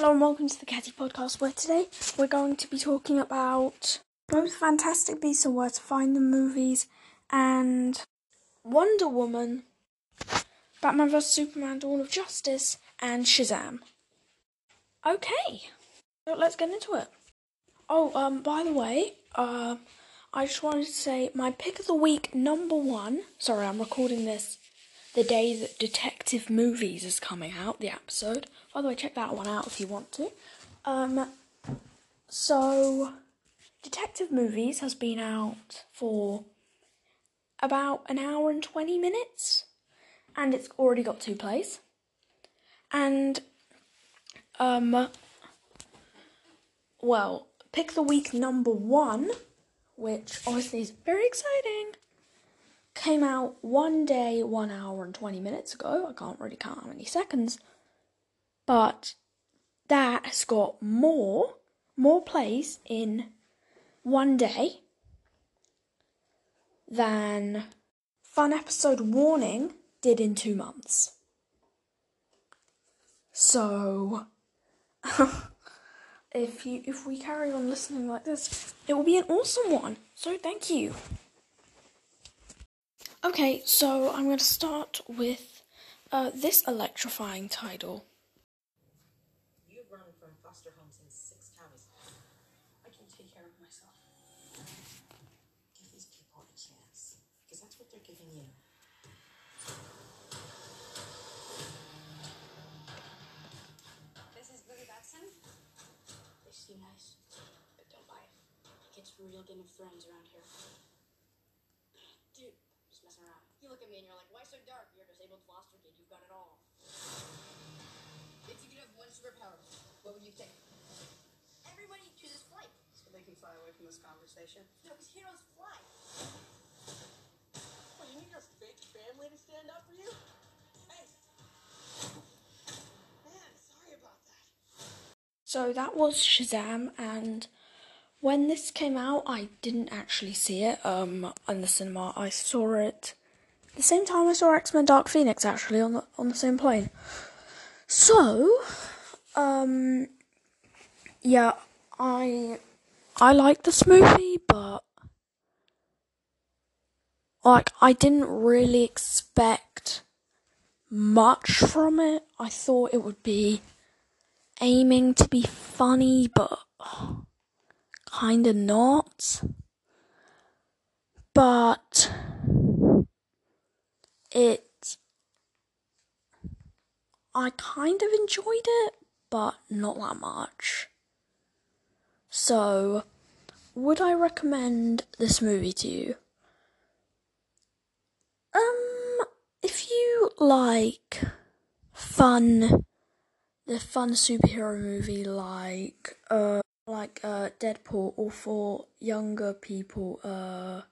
Hello and welcome to the Catty Podcast, where today we're going to be talking about both Fantastic Beasts and Where to Find Them movies and Wonder Woman, Batman vs Superman: Dawn of Justice, and Shazam. Okay, so let's get into it. Oh, um, by the way, uh, I just wanted to say my pick of the week number one. Sorry, I'm recording this the day that Detective Movies is coming out, the episode. By the way, check that one out if you want to. Um, so, Detective Movies has been out for about an hour and 20 minutes, and it's already got two plays. And, um, well, pick the week number one, which obviously is very exciting came out one day, one hour and 20 minutes ago. I can't really count how many seconds. But that has got more, more plays in one day than Fun Episode Warning did in two months. So, if you if we carry on listening like this, it will be an awesome one. So thank you. Okay, so I'm going to start with uh, this electrifying title. You've run from foster homes in six counties. I can take care of myself. Give these people a chance, because that's what they're giving you. This is Billy Batson. They seem nice, but don't buy it. It gets real Game of Thrones around here. Around. You look at me and you're like, why so dark? You're a disabled foster kid. You've got it all. If you could have one superpower, what would you pick? Everybody chooses flight. So they can fly away from this conversation. No, because heroes fly. What, you need your fake family to stand up for you? Hey. Man, sorry about that. So that was Shazam, and when this came out, I didn't actually see it um, in the cinema. I saw it the same time I saw X Men Dark Phoenix, actually, on the, on the same plane. So, um, yeah, I I like this movie, but like I didn't really expect much from it. I thought it would be aiming to be funny, but kinda not. But it I kind of enjoyed it, but not that much. So, would I recommend this movie to you? Um, if you like fun, the fun superhero movie like uh like uh Deadpool, or for younger people, uh,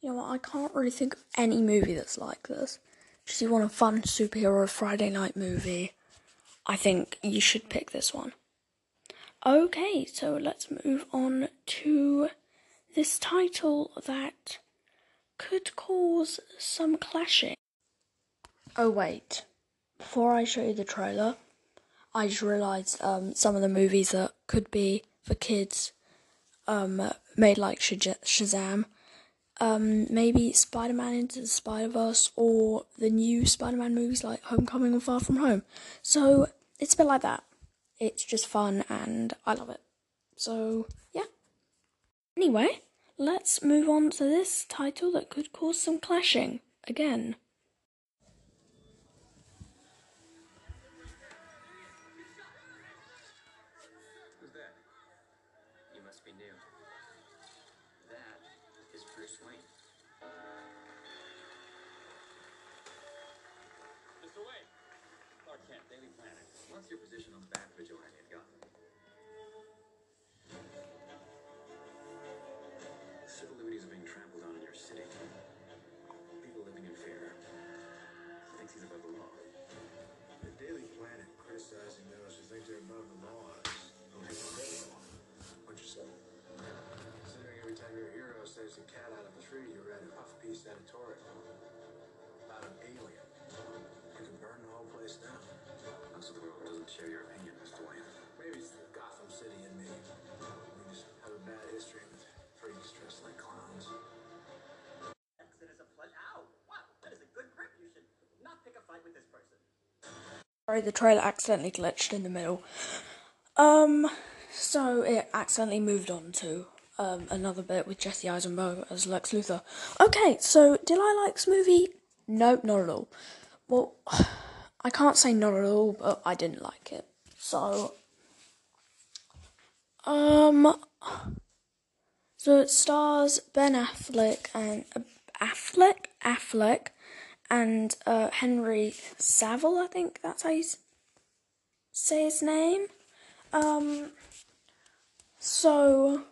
you know what? I can't really think of any movie that's like this. Just you want a fun superhero Friday night movie, I think you should pick this one. Okay, so let's move on to this title that could cause some clashing. Oh, wait. Before I show you the trailer, I just realised um, some of the movies that could be for kids um, made like Shaz- Shazam. Um, maybe Spider Man Into the Spider Verse or the new Spider Man movies like Homecoming and Far From Home. So it's a bit like that. It's just fun and I love it. So, yeah. Anyway, let's move on to this title that could cause some clashing again. Sorry, the trailer accidentally glitched in the middle. Um, so it accidentally moved on to um, another bit with Jesse Eisenberg as Lex Luthor. Okay, so did I like this movie? Nope, not at all. Well, I can't say not at all, but I didn't like it. So, um, so it stars Ben Affleck and uh, Affleck, Affleck, and uh, Henry Saville. I think that's how you say his name. Um, so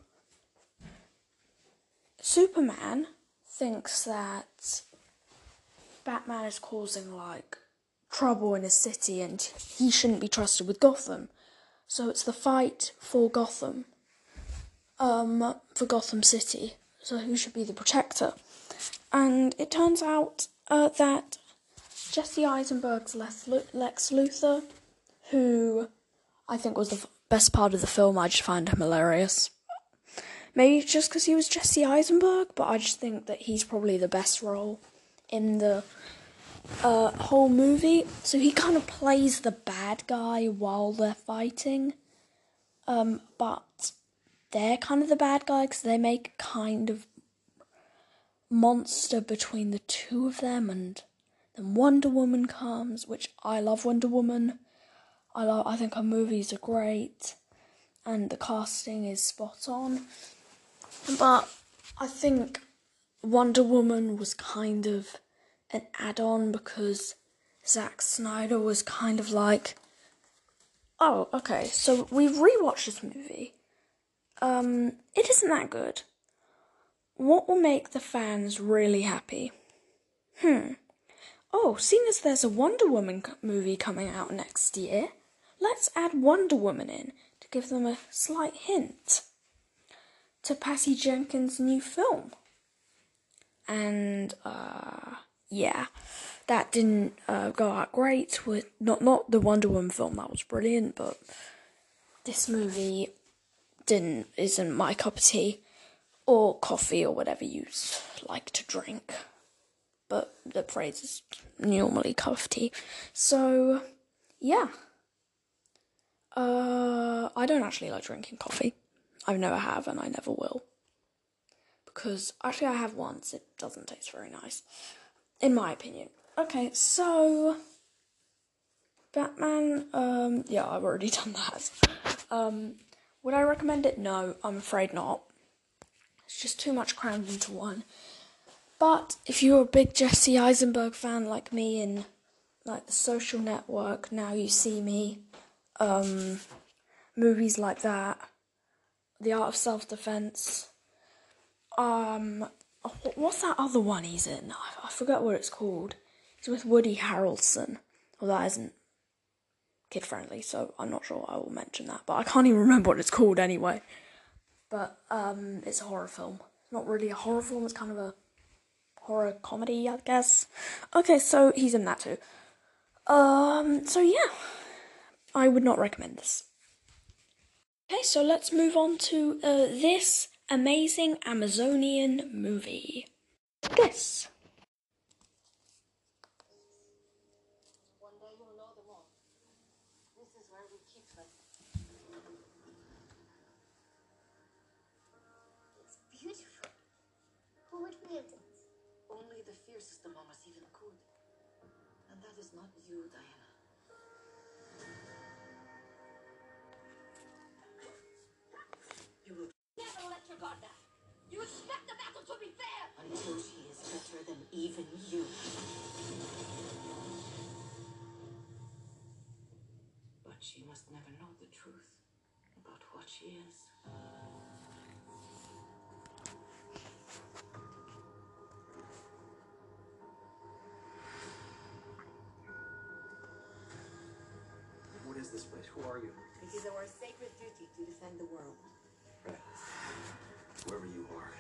Superman thinks that Batman is causing like trouble in his city and he shouldn't be trusted with Gotham. So it's the fight for Gotham. Um, for Gotham City. So who should be the protector? And it turns out uh, that Jesse Eisenberg's Lex Luthor, who I think was the best part of the film, I just find him hilarious. Maybe just because he was Jesse Eisenberg, but I just think that he's probably the best role in the uh, whole movie. So he kind of plays the bad guy while they're fighting. Um, but they're kind of the bad guy because they make kind of monster between the two of them and then Wonder Woman comes, which I love Wonder Woman. I love I think her movies are great and the casting is spot on. But I think Wonder Woman was kind of an add on because Zack Snyder was kind of like, oh, okay, so we've rewatched this movie. Um, it isn't that good. What will make the fans really happy? Hmm. Oh, seeing as there's a Wonder Woman movie coming out next year, let's add Wonder Woman in to give them a slight hint to Patty Jenkins' new film. And uh, yeah, that didn't uh, go out great. With not not the Wonder Woman film that was brilliant, but this movie didn't isn't my cup of tea or coffee or whatever you like to drink. But the phrase is normally cup of tea. So yeah. Uh, I don't actually like drinking coffee. I never have and I never will. Because actually, I have once, it doesn't taste very nice, in my opinion. Okay, so. Batman, um, yeah, I've already done that. Um, would I recommend it? No, I'm afraid not. It's just too much crammed into one. But if you're a big Jesse Eisenberg fan like me in like the social network, now you see me, um, movies like that, the Art of Self Defense. Um, what's that other one he's in? I, I forget what it's called. He's with Woody Harrelson. Well, that isn't kid friendly, so I'm not sure I will mention that. But I can't even remember what it's called anyway. But um, it's a horror film. It's not really a horror film. It's kind of a horror comedy, I guess. Okay, so he's in that too. Um, so yeah, I would not recommend this. Okay, so let's move on to uh, this amazing Amazonian movie. This. You, Diana. You will Never let your guard down. You expect the battle to be fair. until she is better than even you. But she must never know the truth about what she is. Who are you? It is our sacred duty to defend the world. Right. Whoever you are,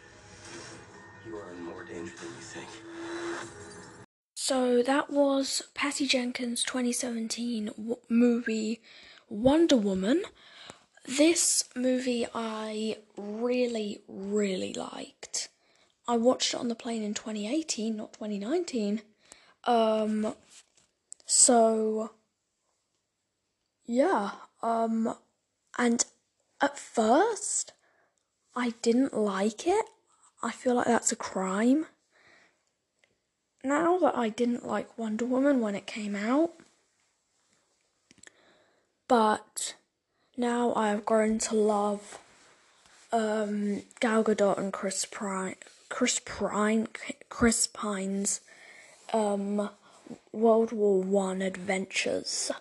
you are in more danger than you think. So that was Patty Jenkins' 2017 w- movie Wonder Woman. This movie I really, really liked. I watched it on the plane in 2018, not 2019. Um, so yeah, um, and at first, I didn't like it. I feel like that's a crime. Now that I didn't like Wonder Woman when it came out, but now I have grown to love um, Gal Gadot and Chris Pine, Chris Pine, Chris Pine's um, World War One adventures.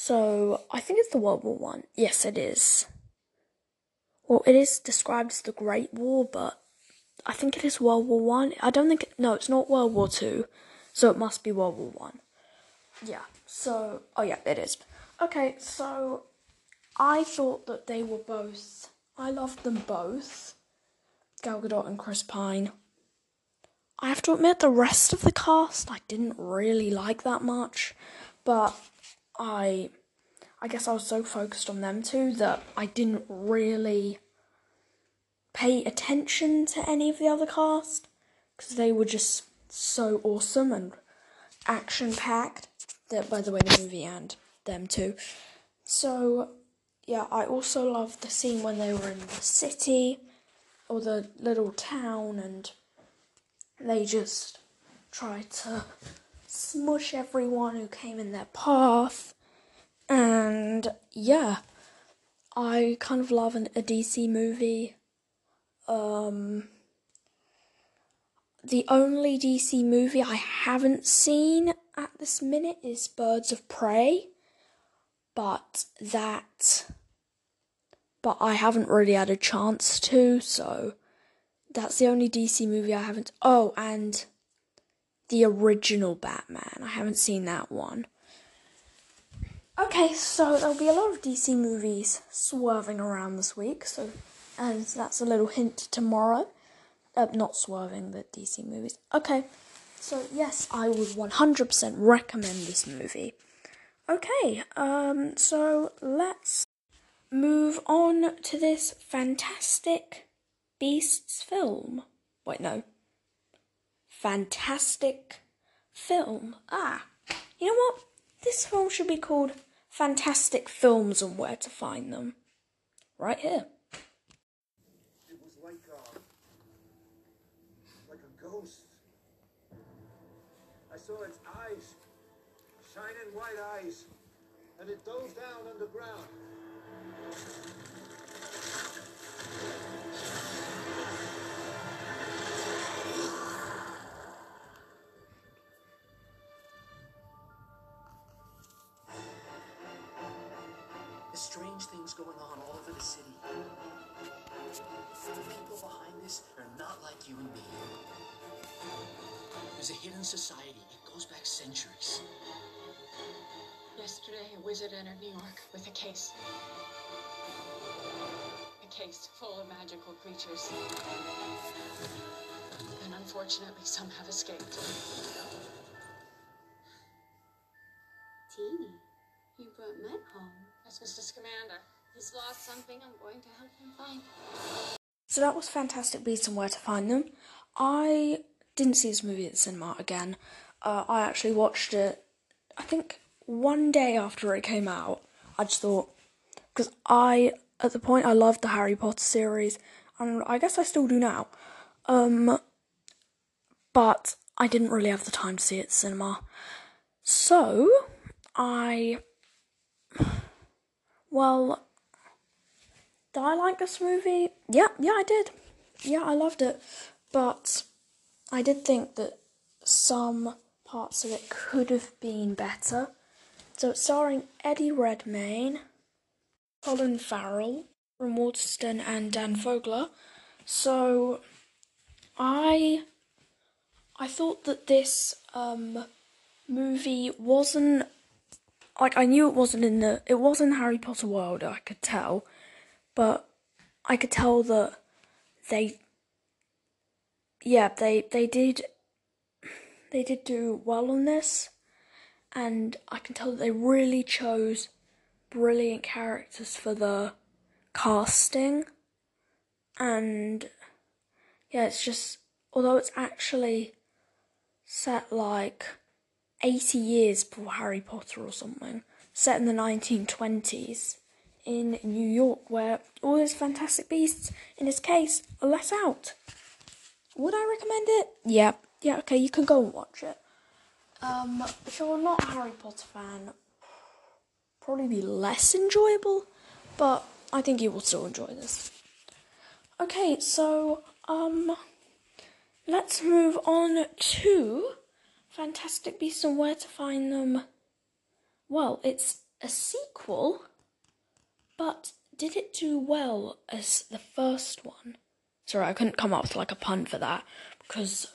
So I think it's the World War One. Yes, it is. Well, it is described as the Great War, but I think it is World War One. I. I don't think no, it's not World War Two, so it must be World War One. Yeah. So oh yeah, it is. Okay, so I thought that they were both. I loved them both, Gal Gadot and Chris Pine. I have to admit, the rest of the cast I didn't really like that much, but I, I guess I was so focused on them too that I didn't really pay attention to any of the other cast because they were just so awesome and action packed. That, by the way, the movie and them too. So, yeah, I also loved the scene when they were in the city or the little town and they just tried to smush everyone who came in their path. And yeah, I kind of love an, a DC movie. Um, the only DC movie I haven't seen at this minute is Birds of Prey, but that, but I haven't really had a chance to, so that's the only DC movie I haven't. Oh, and the original Batman. I haven't seen that one. Okay, so there'll be a lot of DC movies swerving around this week. So, and that's a little hint tomorrow. Uh, not swerving, but DC movies. Okay, so yes, I would 100% recommend this movie. Okay, um, so let's move on to this fantastic Beasts film. Wait, no. Fantastic film. Ah, you know what? This film should be called Fantastic Films and Where to Find Them. Right here. It was like a, like a ghost. I saw its eyes, shining white eyes, and it dove down underground. Going on all over the city. The people behind this are not like you and me. There's a hidden society. It goes back centuries. Yesterday, a wizard entered New York with a case. A case full of magical creatures. And unfortunately, some have escaped. Something. I'm going to help him find. So that was Fantastic Beasts and Where to Find Them. I didn't see this movie at the cinema again. Uh, I actually watched it, I think, one day after it came out. I just thought, because I, at the point, I loved the Harry Potter series, and I guess I still do now. Um, but I didn't really have the time to see it at cinema. So, I. Well, did I like this movie? Yeah, yeah, I did. Yeah, I loved it. But I did think that some parts of it could have been better. So it's starring Eddie Redmayne, Colin Farrell, from Waterston, and Dan Fogler. So I I thought that this um, movie wasn't like I knew it wasn't in the it was in Harry Potter world. I could tell, but I could tell that they yeah they they did they did do well on this, and I can tell that they really chose brilliant characters for the casting, and yeah, it's just although it's actually set like 80 years before Harry Potter or something. set in the 1920s in New York, where all those fantastic beasts, in this case, are let out. Would I recommend it? Yeah, yeah, okay, you can go and watch it. Um, if you're not a Harry Potter fan, probably be less enjoyable, but I think you will still enjoy this. Okay, so um, let's move on to Fantastic Beasts and Where to Find Them. Well, it's a sequel, but did it do well as the first one? Sorry, I couldn't come up with like a pun for that because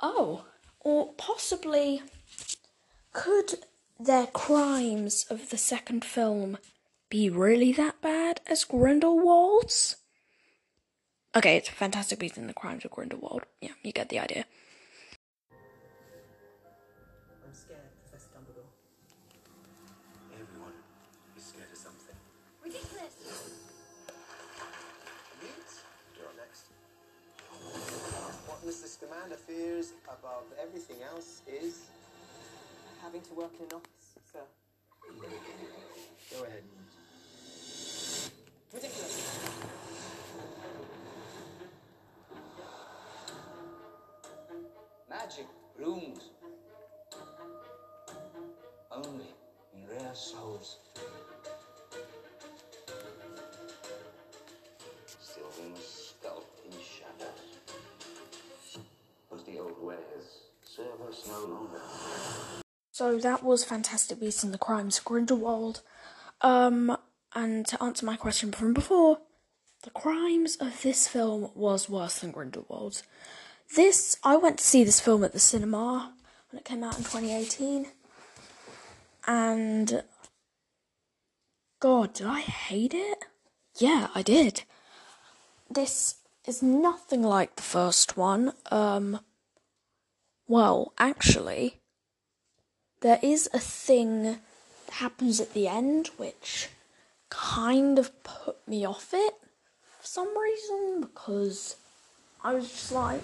oh, or possibly could their crimes of the second film be really that bad as Grindelwald's? Okay, it's Fantastic Beasts and the Crimes of Grindelwald. Yeah, you get the idea. Mr. Scamander fears above everything else is. Having to work in an office, sir. Go ahead. Ridiculous. Magic rooms. only in rare souls. So that was Fantastic Beasts and the Crimes of Grindelwald. Um, and to answer my question from before, the crimes of this film was worse than Grindelwald's. This I went to see this film at the cinema when it came out in 2018, and God, did I hate it? Yeah, I did. This is nothing like the first one. Um, well, actually, there is a thing that happens at the end which kind of put me off it for some reason because I was just like,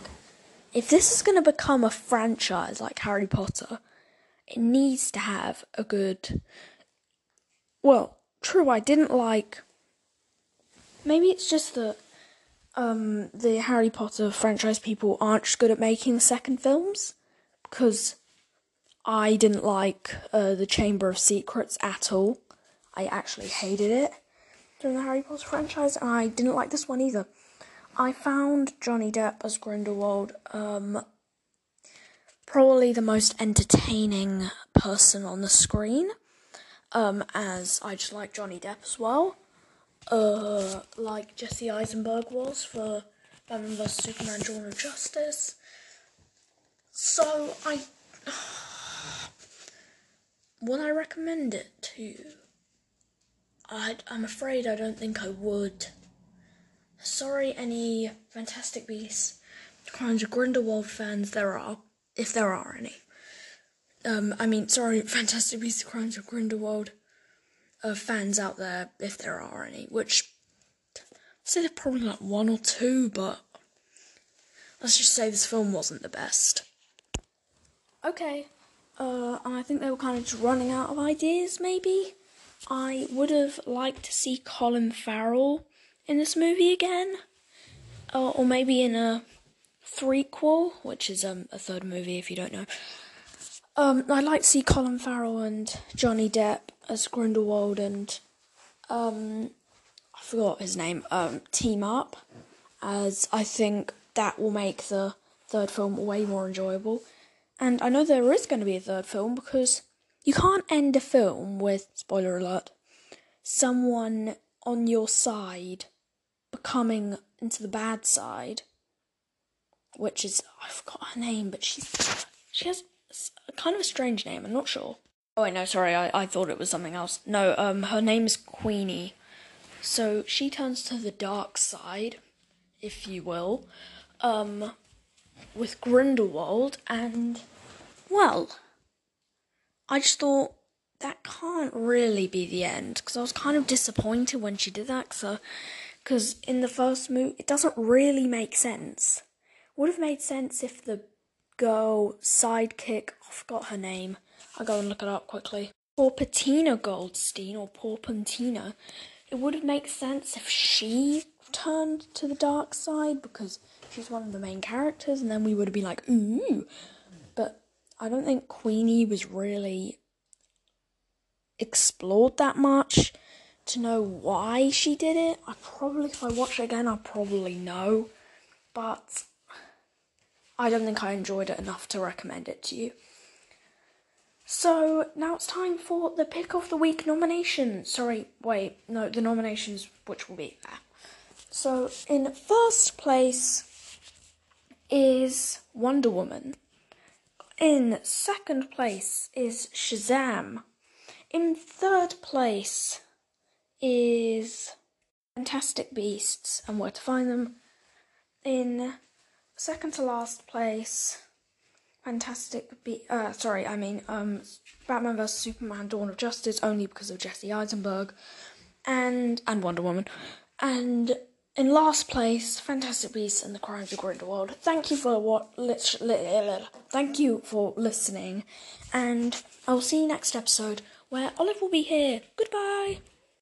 if this is going to become a franchise like Harry Potter, it needs to have a good. Well, true, I didn't like. Maybe it's just that um, the Harry Potter franchise people aren't good at making the second films because I didn't like uh, the Chamber of Secrets at all. I actually hated it during the Harry Potter franchise, and I didn't like this one either. I found Johnny Depp as Grindelwald um, probably the most entertaining person on the screen, um, as I just like Johnny Depp as well, uh, like Jesse Eisenberg was for Batman vs Superman: Dawn of Justice. So I would I recommend it to you? I, I'm afraid I don't think I would. Sorry, any Fantastic Beasts, Crimes of Grindelwald fans there are, if there are any. Um, I mean, sorry, Fantastic Beasts, Crimes of Grindelwald uh, fans out there, if there are any, which I'd say there's probably like one or two, but let's just say this film wasn't the best. Okay, uh, and I think they were kind of just running out of ideas, maybe. I would have liked to see Colin Farrell in this movie again, uh, or maybe in a threequel, which is um, a third movie if you don't know. Um, I'd like to see Colin Farrell and Johnny Depp as Grindelwald and um, I forgot his name. Um, team up, as I think that will make the third film way more enjoyable. And I know there is going to be a third film because you can't end a film with spoiler alert someone on your side becoming into the bad side, which is I forgot her name, but she's she has a kind of a strange name. I'm not sure. Oh wait, no, sorry, I, I thought it was something else. No, um, her name is Queenie. So she turns to the dark side, if you will, um, with Grindelwald, and well, I just thought that can't really be the end because I was kind of disappointed when she did that. So, because in the first movie, it doesn't really make sense. Would have made sense if the girl sidekick, oh, I forgot her name. I'll go and look it up quickly. poor Patina Goldstein or poor Pantina, it would make sense if she turned to the dark side because she's one of the main characters, and then we would have been like, ooh. But I don't think Queenie was really explored that much to know why she did it. I probably, if I watch it again, I'll probably know, but I don't think I enjoyed it enough to recommend it to you. So now it's time for the pick of the week nomination. Sorry, wait, no, the nominations which will be there. So in first place is Wonder Woman. In second place is Shazam. In third place is Fantastic Beasts and Where to Find Them. In second to last place, Fantastic Be- uh, sorry, I mean um Batman vs Superman: Dawn of Justice only because of Jesse Eisenberg, and and Wonder Woman, and in last place, Fantastic Beasts and the Crimes of Grindelwald. Thank you for what thank you for listening, and I will see you next episode where Olive will be here. Goodbye.